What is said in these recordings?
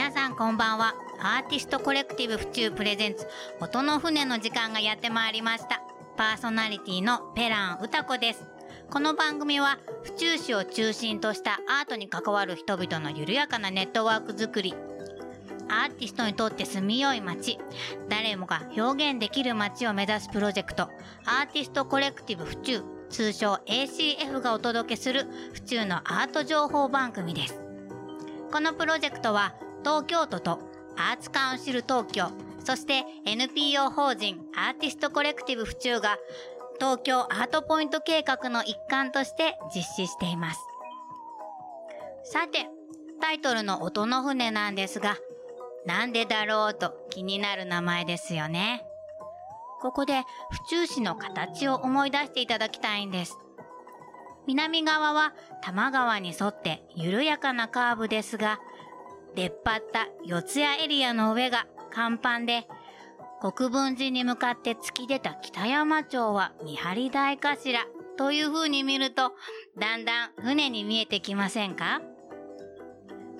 皆さんこんばんは。アーティストコレクティブ府中プレゼンツ音の船の時間がやってまいりました。パーソナリティのペラン歌子です。この番組は府中市を中心としたアートに関わる人々の緩やかなネットワーク作り。アーティストにとって住みよい街。誰もが表現できる街を目指すプロジェクト。アーティストコレクティブ府中通称 ACF がお届けする府中のアート情報番組です。このプロジェクトは東京都とアーツカウンシル東京そして NPO 法人アーティストコレクティブ府中が東京アートポイント計画の一環として実施しています。さてタイトルの音の船なんですがなんでだろうと気になる名前ですよね。ここで府中市の形を思い出していただきたいんです。南側は多摩川に沿って緩やかなカーブですが出っ張った四谷エリアの上が甲板で国分寺に向かって突き出た北山町は見張り台かしらという風に見るとだんだん船に見えてきませんか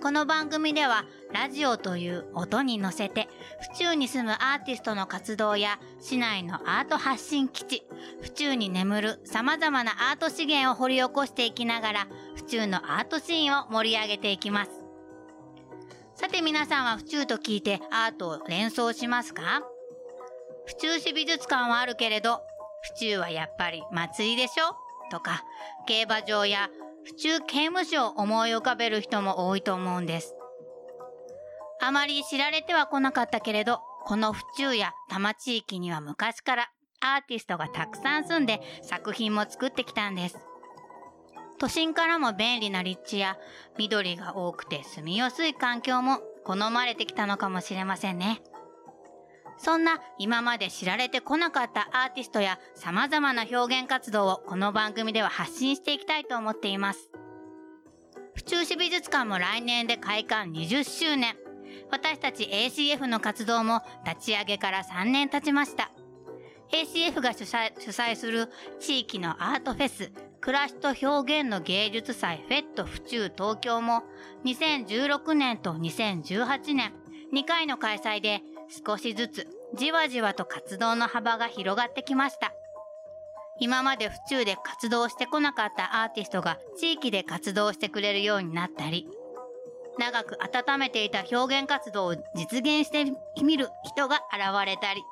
この番組ではラジオという音に乗せて府中に住むアーティストの活動や市内のアート発信基地府中に眠る様々なアート資源を掘り起こしていきながら府中のアートシーンを盛り上げていきます。さて皆さんは府中と聞いてアートを連想しますか？府中市美術館はあるけれど府中はやっぱり祭りでしょ？とか競馬場や府中刑務所を思い浮かべる人も多いと思うんです。あまり知られては来なかったけれどこの府中や多摩地域には昔からアーティストがたくさん住んで作品も作ってきたんです。都心からも便利な立地や緑が多くて住みやすい環境も好まれてきたのかもしれませんねそんな今まで知られてこなかったアーティストや様々な表現活動をこの番組では発信していきたいと思っています。府中市美術館も来年で開館20周年。私たち ACF の活動も立ち上げから3年経ちました。ACF が主催主催する地域のアートフェス、暮らしと表現の芸術祭フェット府中東京も2016年と2018年2回の開催で少しずつじわじわと活動の幅が広がってきました。今まで府中で活動してこなかったアーティストが地域で活動してくれるようになったり、長く温めていた表現活動を実現してみる人が現れたり、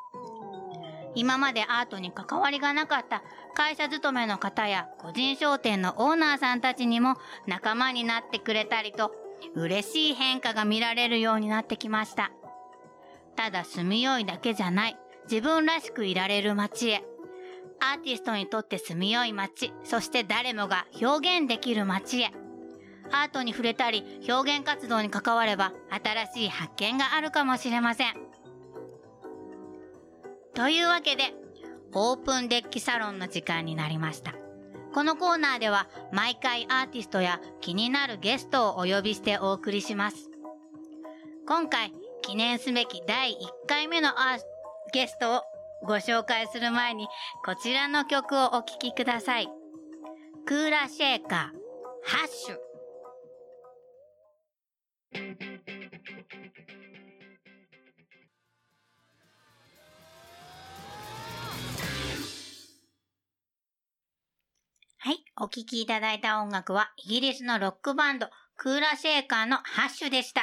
今までアートに関わりがなかった会社勤めの方や個人商店のオーナーさんたちにも仲間になってくれたりと、嬉しい変化が見られるようになってきました。ただ住みよいだけじゃない、自分らしくいられる街へ。アーティストにとって住みよい街、そして誰もが表現できる街へ。アートに触れたり、表現活動に関われば、新しい発見があるかもしれません。というわけで、オープンデッキサロンの時間になりました。このコーナーでは、毎回アーティストや気になるゲストをお呼びしてお送りします。今回、記念すべき第1回目のゲストをご紹介する前に、こちらの曲をお聴きください。クーラシェーカー、ハッシュ。お聴きいただいた音楽は、イギリスのロックバンド、クーラシェーカーのハッシュでした。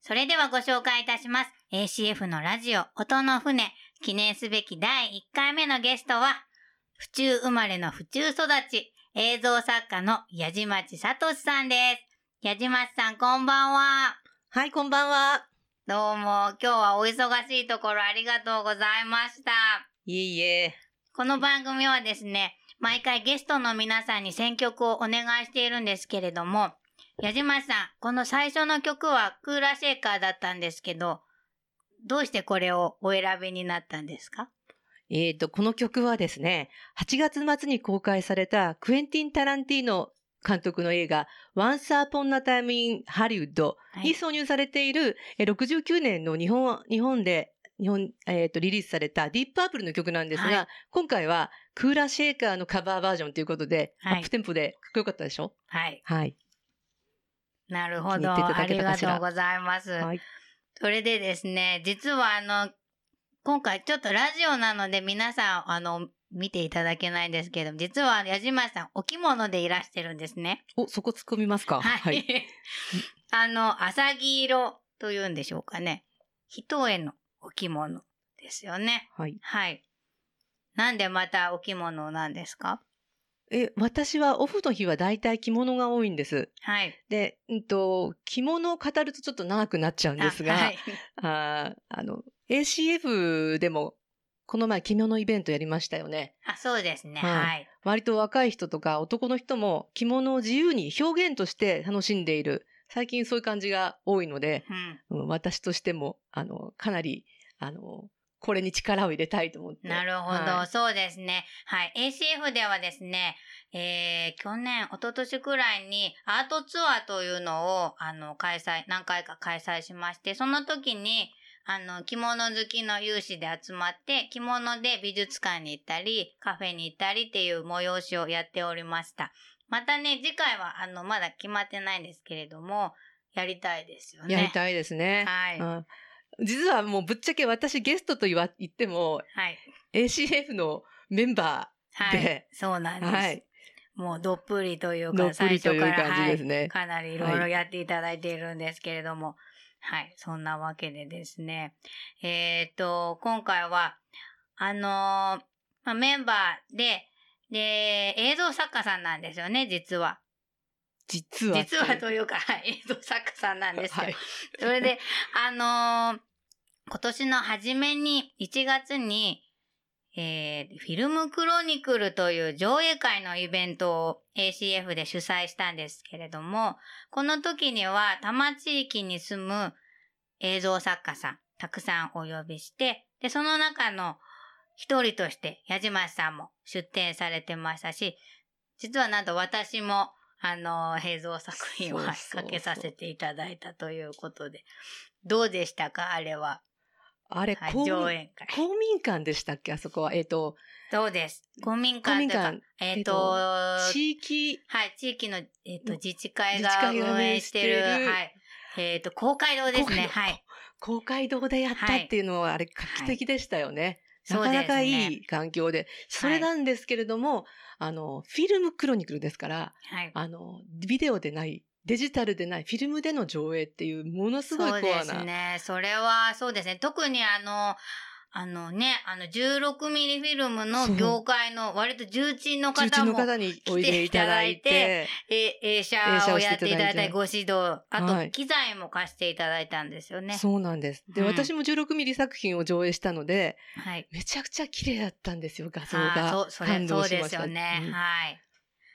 それではご紹介いたします。ACF のラジオ、音の船、記念すべき第1回目のゲストは、府中生まれの府中育ち、映像作家の矢島地聡さんです。矢島さん、こんばんは。はい、こんばんは。どうも、今日はお忙しいところありがとうございました。いえいえ。この番組はですね、毎回ゲストの皆さんに選曲をお願いしているんですけれども、矢島さん、この最初の曲はクーラーシェーカーだったんですけど、どうしてこれをお選びになったんですか？えっ、ー、と、この曲はですね、8月末に公開されたクエンティン・タランティーノ監督の映画、Once Upon a Time in Hollywood に挿入されている、はい、69年の日本、日本で、日本、えっ、ー、と、リリースされたディープアップルの曲なんですが、はい、今回はクーラーシェーカーのカバーバージョンということで、はい、アップテンポでかっこよかったでしょ？はい。はい。なるほど。ありがとうございます。はい。それでですね、実はあの、今回ちょっとラジオなので皆さん、あの、見ていただけないんですけど、実は矢島さん、お着物でいらしてるんですね。お、そこ突っ込みますか？はい。あの、浅黄色というんでしょうかね。一重のお着物ですよね。はい。はい。なんでまたお着物なんですか？え、私はオフの日は大体着物が多いんです。はい。で、うんと、着物を語るとちょっと長くなっちゃうんですが、あはい。あーあの、ACF でも、この前着物イベントやりましたよね。あ、そうですね。はいはい。割と若い人とか男の人も着物を自由に表現として楽しんでいる。最近そういう感じが多いので、うん。うん私としても、あの、かなり、あの、これに力を入れたいと思って。なるほど、はいそうですね。はい。ACF ではですね、えー、去年、一昨年くらいにアートツアーというのを、あの、開催、何回か開催しまして、その時に、あの、着物好きの有志で集まって、着物で美術館に行ったり、カフェに行ったりっていう催しをやっておりました。またね、次回は、あの、まだ決まってないんですけれども、やりたいですよね。やりたいですね。はい。うん実はもうぶっちゃけ私ゲストと言わ言ってもはい。ACF のメンバはい。でそうなんです。はいもうどっぷりというか、最初から、はい、かなりいろいろやっていただいているんですけれども、はい、そんなわけでですね、えっ、と、今回は、あのーまあ、メンバーで、で、映像作家さんなんですよね、実は。実は実はというか、はい、映像作家さんなんですよ。はい。それで、あのー今年の初めに、1月に、えーフィルムクロニクルという上映会のイベントを ACF で主催したんですけれども、この時には多摩地域に住む映像作家さん、たくさんお呼びして、で、その中の一人として矢島さんも出展されてましたし、実はなんと私も、あの、映像作品をかけさせていただいたということで、どうでしたか？あれは。あれ、はい、公上演会。公民館でしたっけ？あそこは。えっ、と、そうです。公民館というかえっ、と、地域、はい、地域の、えっ、と、自治会が自治会が運営してる、てるはい。えっ、と、公会堂ですね。公会堂はい。公会堂でやったっていうのは、あれ画期的でしたよね。なかなかいい環境で。それなんですけれども、あの、フィルムクロニクルですから、はい。あの、ビデオでない、デジタルでない、フィルムでの上映っていう、ものすごいコそうでアな。すね。それは、そうですね。特にあの、あのね、あの、16ミリフィルムの業界の割と重鎮の重方も、鎮の方においただいて、え、映写ををやっていただいていたり、ご指導、あと、はい機材も貸していただいたんですよね。そうなんです。で、うん私も16ミリ作品を上映したので、はい。めちゃくちゃ綺麗だったんですよ、画像が。そう、それ、感そうですよね。うんはい。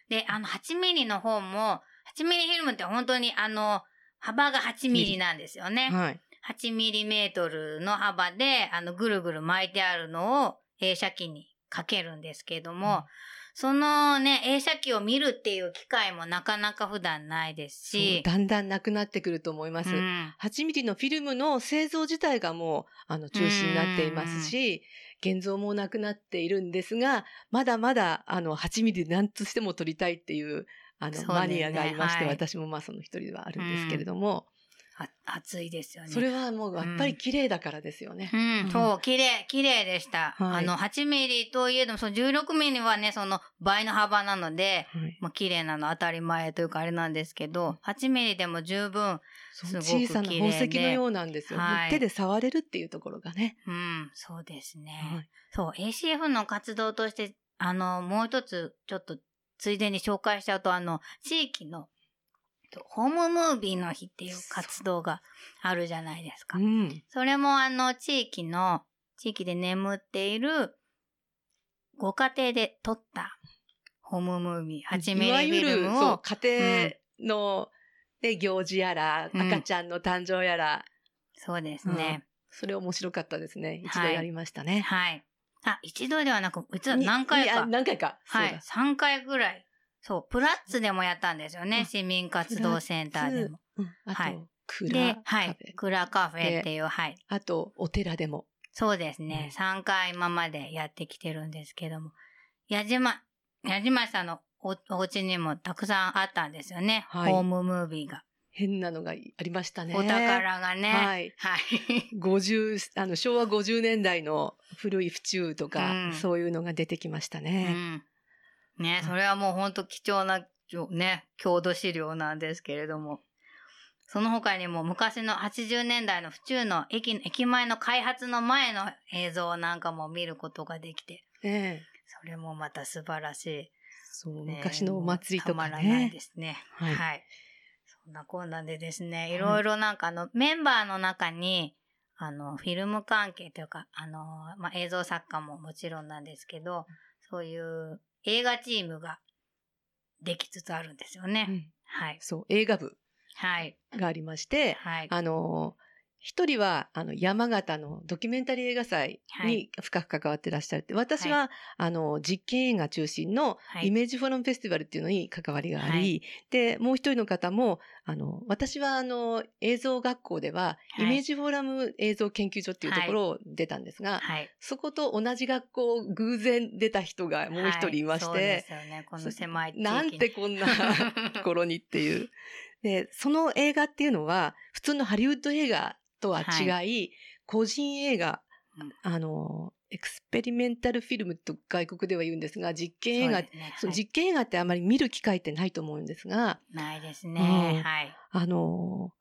で、あの、8ミリの方も、8ミリフィルムって本当にあの、幅が8ミリなんですよね。はい。8ミリメートルの幅で、あの、ぐるぐる巻いてあるのを映写機にかけるんですけれども、うん。そのね、映写機を見るっていう機会もなかなか普段ないですし、だんだんなくなってくると思います。うん。8ミリのフィルムの製造自体がもう、あの、中止になっていますし、現像もなくなっているんですが、まだまだ、あの、8ミリで何としても撮りたいっていう、あの、ね。マニアがいまして、はい。私もまあその一人ではあるんですけれども、あ暑いですよね。それはもうやっぱり綺麗だからですよね。うん、うんそう、綺麗、綺麗でした。はいあの、8ミリといえども、その16ミリはね、その倍の幅なので、はいまあ、綺麗なの当たり前というかあれなんですけど、8ミリでも十分、すごく小さな宝石のようなんですよ。はい手で触れるっていうところがね。うん、そうですね。はいそう、ACF の活動として、あの、もう一つ、ちょっと、ついでに紹介しちゃうと、あの、地域の、ホームムービーの日っていう活動があるじゃないですかう。ん。それもあの、地域の、地域で眠っている、ご家庭で撮った、ホームムービー、8ミリフィルムを、、家庭の、で、行事やら、うん赤ちゃんの誕生やら、そうですね。それ面白かったですね。一はい度やりましたね。はい。あ、一度ではなく、実はに何回か。何回か。はいそうだ。3回ぐらい。そう、プラッツでもやったんですよね。うん市民活動センターでも。うんあと、はいクラで、カフェはい。クラカフェっていう、はい。あと、お寺でも。そうですね。3回今までやってきてるんですけども。矢島、矢島さんのおお家にもたくさんあったんですよね。はいホームムービーが。変なのがありましたね。お宝がね。はい。はい。50、あの、昭和50年代の古い府中とか、うんそういうのが出てきましたうね。ん。ね、それはもう本当貴重な、ね、郷土資料なんですけれども。その他にも昔の80年代の府中の駅、駅前の開発の前の映像なんかも見ることができて、ええそれもまた素晴らしい。そう、ね昔のお祭りとかもうたまらないね。ですね。はいはい。そんなこんなんでですね、いいろいろなんかあの、メンバーの中に、あの、フィルム関係というか、あの、まあ、映像作家ももちろんなんですけど、そういう映画チームができつつあるんですよね。うんはい。そう、映画部はい。がありまして、はい。あの、一人は、あの、山形のドキュメンタリー映画祭はいに深く関わってらっしゃるって、私は、あの、実験映画中心のはいイメージフォーラムフェスティバルっていうのに関わりがあり、はいで、もう一人の方も、あの、私は、あの、映像学校では、はいイメージフォーラム映像研究所っていうところを出たんですが、はい。そこと同じ学校を偶然出た人がもう一人いましはいそうでてす、よね。この狭い地域に。なんてこんなところにっていう。で、その映画っていうのは、普通のハリウッド映画とは違い、個人映画、うん。あの、エクスペリメンタルフィルムと外国では言うんですが、実験映画、ね。はい。実験映画ってあまり見る機会ってないと思うんですが、ないですね。うん。はい。あの、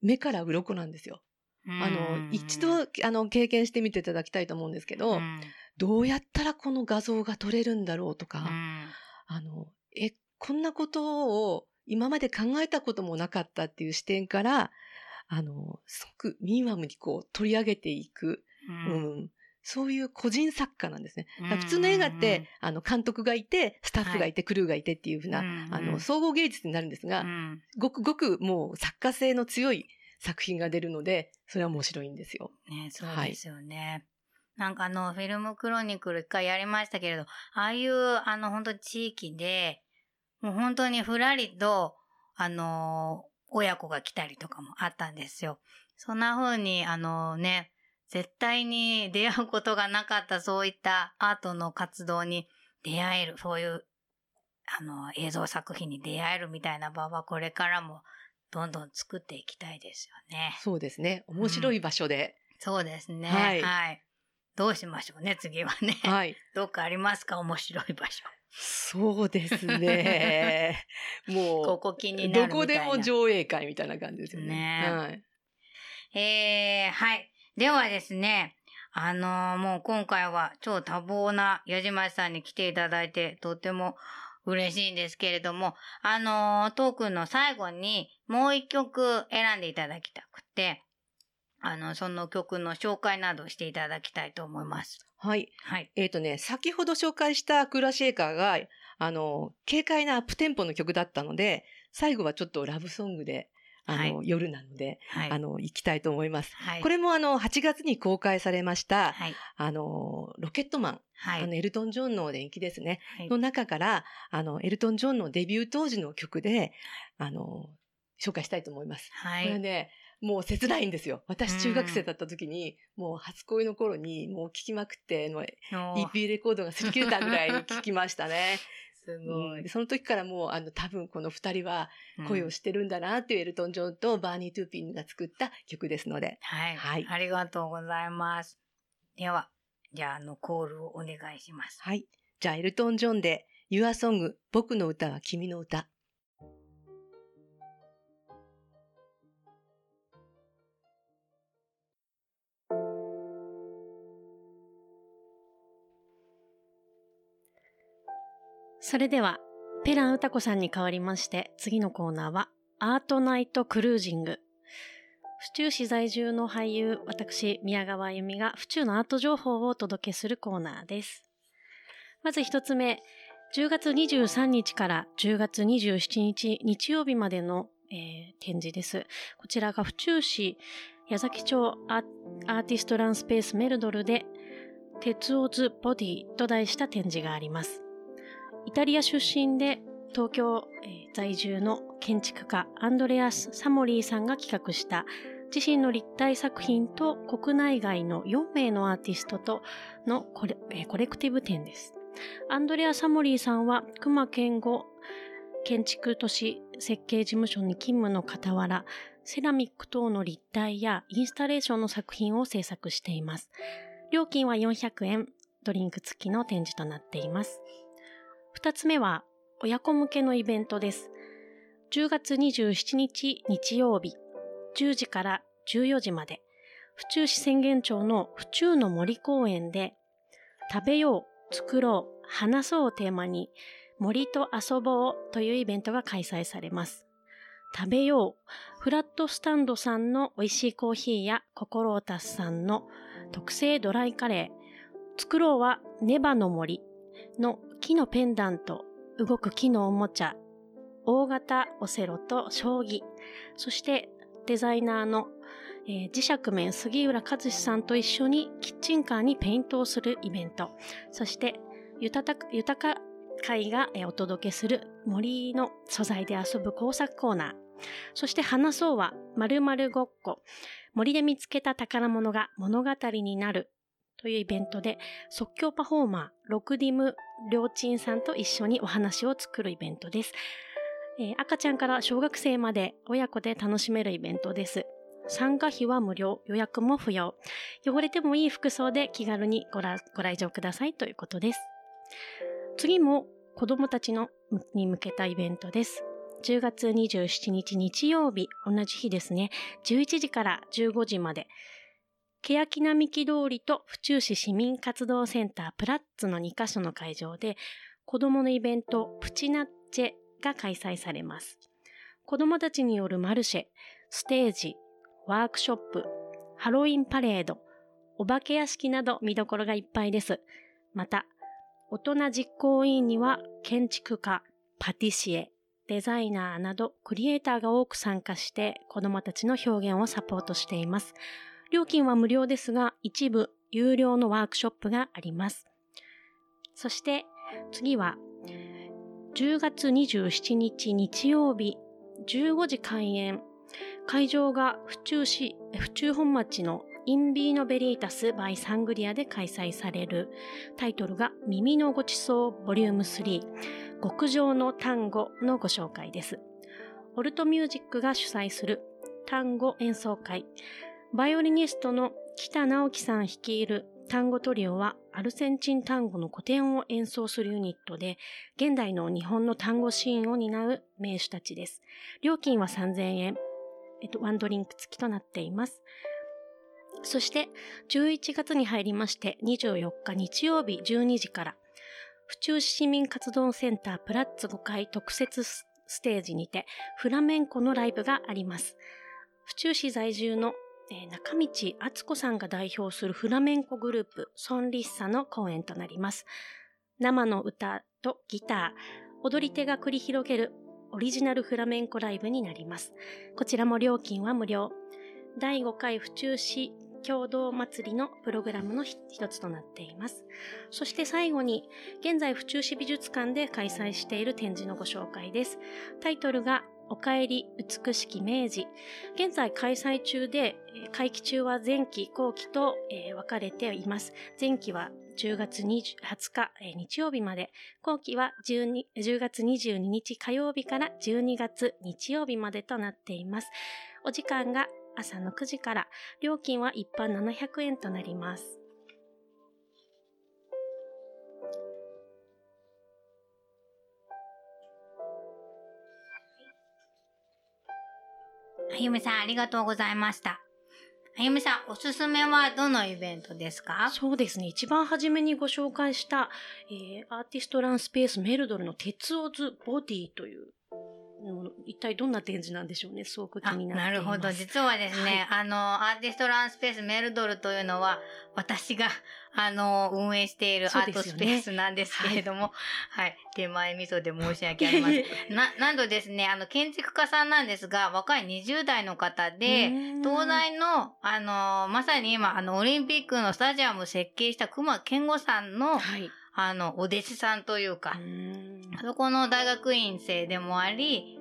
目から鱗なんですよ。あの、一度、あの、経験してみていただきたいと思うんですけど、うん。どうやったらこの画像が撮れるんだろうとか、うん。あの、え、こんなことを今まで考えたこともなかったっていう視点から、あの、すごくミニマムにこう取り上げていく、ううん。ん、そういう個人作家なんですね。普通の映画って、あの、監督がいて、スタッフがいて、クルーがいてっていうふうな、うんあの、総合芸術になるんですが、うん。ごくごくもう作家性の強い作品が出るので、それは面白いんですよ。ね、そうですよね。なんかあの、フィルムクロニクル一回やりましたけれど、ああいう、あの、本当に地域で、もう本当にふらりと、あの、親子が来たりとかもあったんですよ。そんな風に、あのね、絶対に出会うことがなかったそういったアートの活動に出会える、そういう、あの、映像作品に出会えるみたいな場はこれからもどんどん作っていきたいですよね。そうですね。面白い場所で。そうですね。はいはい。どうしましょうね、次はね。はい。どっかありますか？面白い場所。そうですね。もう、ここ気になる。どこでも上映会みたいな感じですよね。ねはい。えー、はい。ではですね、あのーもう今回は超多忙な矢島さんに来ていただいて、とっても嬉しいんですけれども、あのートークンの最後にもう一曲選んでいただきたくて、あの、その曲の紹介などしていただきたいと思います。はい。はい。えっ、とね、先ほど紹介したクーラーシェーカーが、あの、軽快なアップテンポの曲だったので、最後はちょっとラブソングで、あの、は夜なので、はい。あの、行きたいと思います。はい。これもあの、8月に公開されました、はい。あの、ロケットマン、はい。あの、エルトン・ジョンの電気ですね、はいの中から、あの、エルトン・ジョンのデビュー当時の曲で、あの、紹介したいと思います。はい。これね、もう切ないんですよ。私中学生だった時に、もう初恋の頃にもう聴きまくって、もうおー EP レコードが擦り切れたぐらいに聴きましたね。すごいうん。その時からもう、あの、多分この二人は恋をししてるんだなっていうエルトン・ジョンとバーニー・トーピンが作った曲ですので。はい。はいありがとうございます。では、じゃあ、あの、コールをお願いします。はい。じゃあ、エルトン・ジョンで、Your Song、僕の歌は君の歌。それでは、ペラン歌子さんに代わりまして、次のコーナーは、アートナイトクルージング。府中市在住の俳優、私、宮川あゆみが府中のアート情報をお届けするコーナーです。まず一つ目、10月23日から10月27日日曜日までの、えー展示です。こちらが府中市矢崎町アアーティストランスペースメルドルで、鉄オズボディと題した展示があります。イタリア出身で東京、在住の建築家アンドレアス・サモリーさんが企画した自身の立体作品と国内外の4名のアーティストとのコレ,コレクティブ展です。アンドレア・サモリーさんは熊健吾建築都市設計事務所に勤務の傍ら、セラミック等の立体やインスタレーションの作品を制作しています。料金は400円、ドリンク付きの展示となっています。二つ目は、親子向けのイベントです。10月27日日曜日、10時から14時まで、府中市宣言町の府中の森公園で、食べよう、作ろう、話そうをテーマに、森と遊ぼうというイベントが開催されます。食べよう、フラットスタンドさんの美味しいコーヒーや心を足すさんの特製ドライカレー、作ろうはネバの森の木のペンダント、動く木のおもちゃ、大型オセロと将棋、そしてデザイナーの、えー磁石面杉浦和志さんと一緒にキッチンカーにペイントをするイベント、そして豊か豊か会がお届けする森の素材で遊ぶ工作コーナー、そして話そうは〇〇ごっこ、森で見つけた宝物が物語になる。というイベントで即興パフォーマーロクディム・りょうちんさんと一緒にお話を作るイベントです。えー赤ちゃんから小学生まで親子で楽しめるイベントです。参加費は無料、予約も不要。汚れてもいい服装で気軽にご来場くださいということです。次も子供たちのに向けたイベントです。10月27日日曜日、同じ日ですね、11時から15時まで、欅並木通りと府中市市民活動センタープラッツの2カ所の会場で、子供のイベント、プチナッチェが開催されます。子供たちによるマルシェ、ステージ、ワークショップ、ハロウィンパレード、お化け屋敷など見どころがいっぱいです。また、大人実行委員には建築家、パティシエ、デザイナーなどクリエイターが多く参加して子供たちの表現をサポートしています。料金は無料ですが、一部有料のワークショップがあります。そして次は、10月27日日曜日、15時開演。会場が府中市、府中本町のインビーノベリータスバイサングリアで開催されるタイトルが耳のごちそうボリューム3極上の単語のご紹介です。オルトミュージックが主催する単語演奏会バイオリニストの北直樹さん率いる単語トリオはアルゼンチン単語の古典を演奏するユニットで現代の日本の単語シーンを担う名手たちです。料金は3000円。えっと、ワンドリンク付きとなっています。そして、11月に入りまして、24日日曜日12時から、府中市民活動センタープラッツ5階特設ステージにて、フラメンコのライブがあります。府中市在住の、えー中道敦子さんが代表するフラメンコグループ、ソンリッサの公演となります。生の歌とギター、踊り手が繰り広げるオリジナルフラメンコライブになります。こちらも料金は無料。第5回府中市共同祭りのプログラムの一つとなっています。そして最後に、現在府中市美術館で開催している展示のご紹介です。タイトルが、おかえり美しき明治。現在開催中で、会期中は前期、後期と、分かれています。前期は10月20日、日曜日まで、後期は10月22日火曜日から12月日曜日までとなっています。お時間が朝の9時から、料金は一般700円となります。ゆみさん、ありがとうございました。あゆみさん、おすすめはどのイベントですか？そうですね。一番初めにご紹介した、えーアーティストランスペースメルドルの鉄オズボディという、一体どんな展示なんでしょうね。すごく気あになって。なるほど。実はですね、あの、アーティストランスペースメルドルというのは、私が、あの、運営しているアートスペースなんですけれども、はい、手前味噌で申し訳ありません。な、なんとですね、あの、建築家さんなんですが、若い20代の方で、うん東大の、あの、まさに今、あの、オリンピックのスタジアムを設計した熊健吾さんの、はい。あの、お弟子さんというか、うんそこの大学院生でもあり、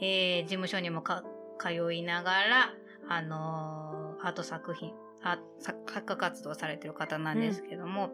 えー事務所にもか通いながら、あのーアート作品、あ作作家活動をされてる方なんですけども、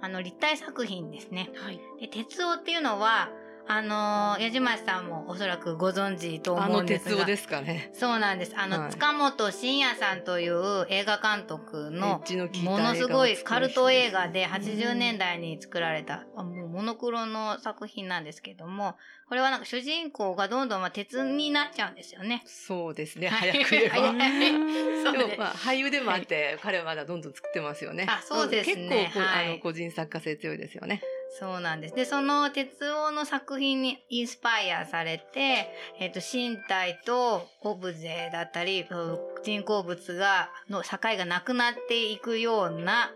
あの、立体作品ですね。はい。で、鉄夫っていうのは、あのー矢島さんもおそらくご存知とあの思うんですが。鉄夫ですかね。そうなんです。あの、はい塚本慎也さんという映画監督エのものすごいカルト映画でうん80年代に作られた、あもうモノクロの作品なんですけども、これはなんか主人公がどんどんまあ鉄になっちゃうんですよね。そうですね。はい早く言えば。でもまあ俳優でもあって、彼はまだどんどん作ってますよね。あそうですねん結構はいあの個人作家性強いですよね。そうなんです。で、その鉄夫の作品にインスパイアされて、えっ、と、身体とオブジェだったり、うん人工物が、の境がなくなっていくような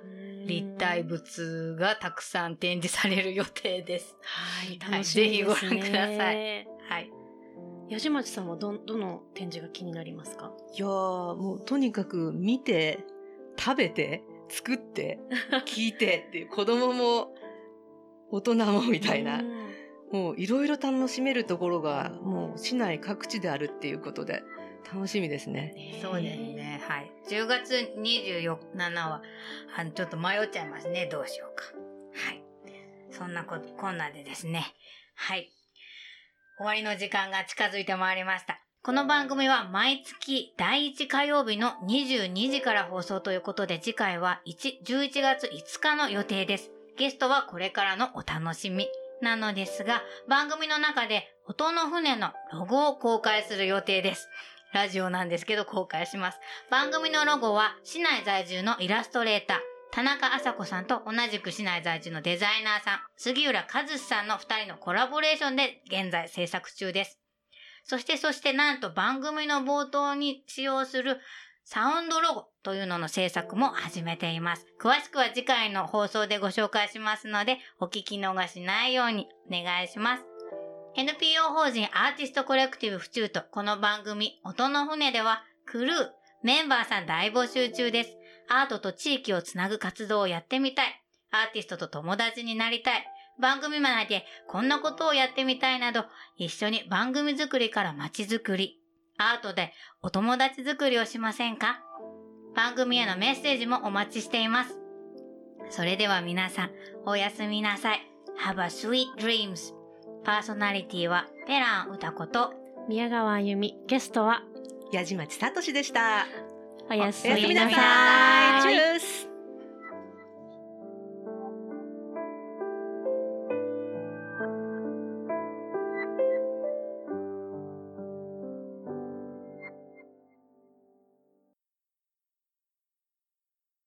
立体物がたくさん展示される予定です。はい、はい楽しみですね。ぜひご覧くださいはい。矢島さんはど、どの展示が気になりますか？いやー、もうとにかく見て、食べて、作って、聞いてっていう子供も大人もみたいなう、んもういろいろ楽しめるところがもう市内各地であるっていうことで楽しみですね。そうですね。はい。10月24日は、あの、ちょっと迷っちゃいますね。どうしようか。はい。そんなこと、こんなんでですね。はい。終わりの時間が近づいてまいりました。この番組は毎月第1火曜日の22時から放送ということで次回は1 11月5日の予定です。ゲストはこれからのお楽しみなのですが、番組の中で音の船のロゴを公開する予定です。ラジオなんですけど公開します。番組のロゴは市内在住のイラストレーター、田中麻子さんと同じく市内在住のデザイナーさん、杉浦和志さんの二人のコラボレーションで現在制作中です。そしてそしてなんと番組の冒頭に使用するサウンドロゴというのの制作も始めています。詳しくは次回の放送でご紹介しますので、お聞き逃しないようにお願いします。NPO 法人アーティストコレクティブ府中とこの番組音の船ではクルー、メンバーさん大募集中です。アートと地域をつなぐ活動をやってみたい。アーティストと友達になりたい。番組内でこんなことをやってみたいなど、一緒に番組作りから街づくり、アートでお友達作りをしませんか？番組へのメッセージもお待ちしています。それでは皆さん、おやすみなさい。Have a sweet dreams. パーソナリティはペラン歌子と宮川あゆみ、ゲストは、矢島千聡でした。おやすみな。さい。チュース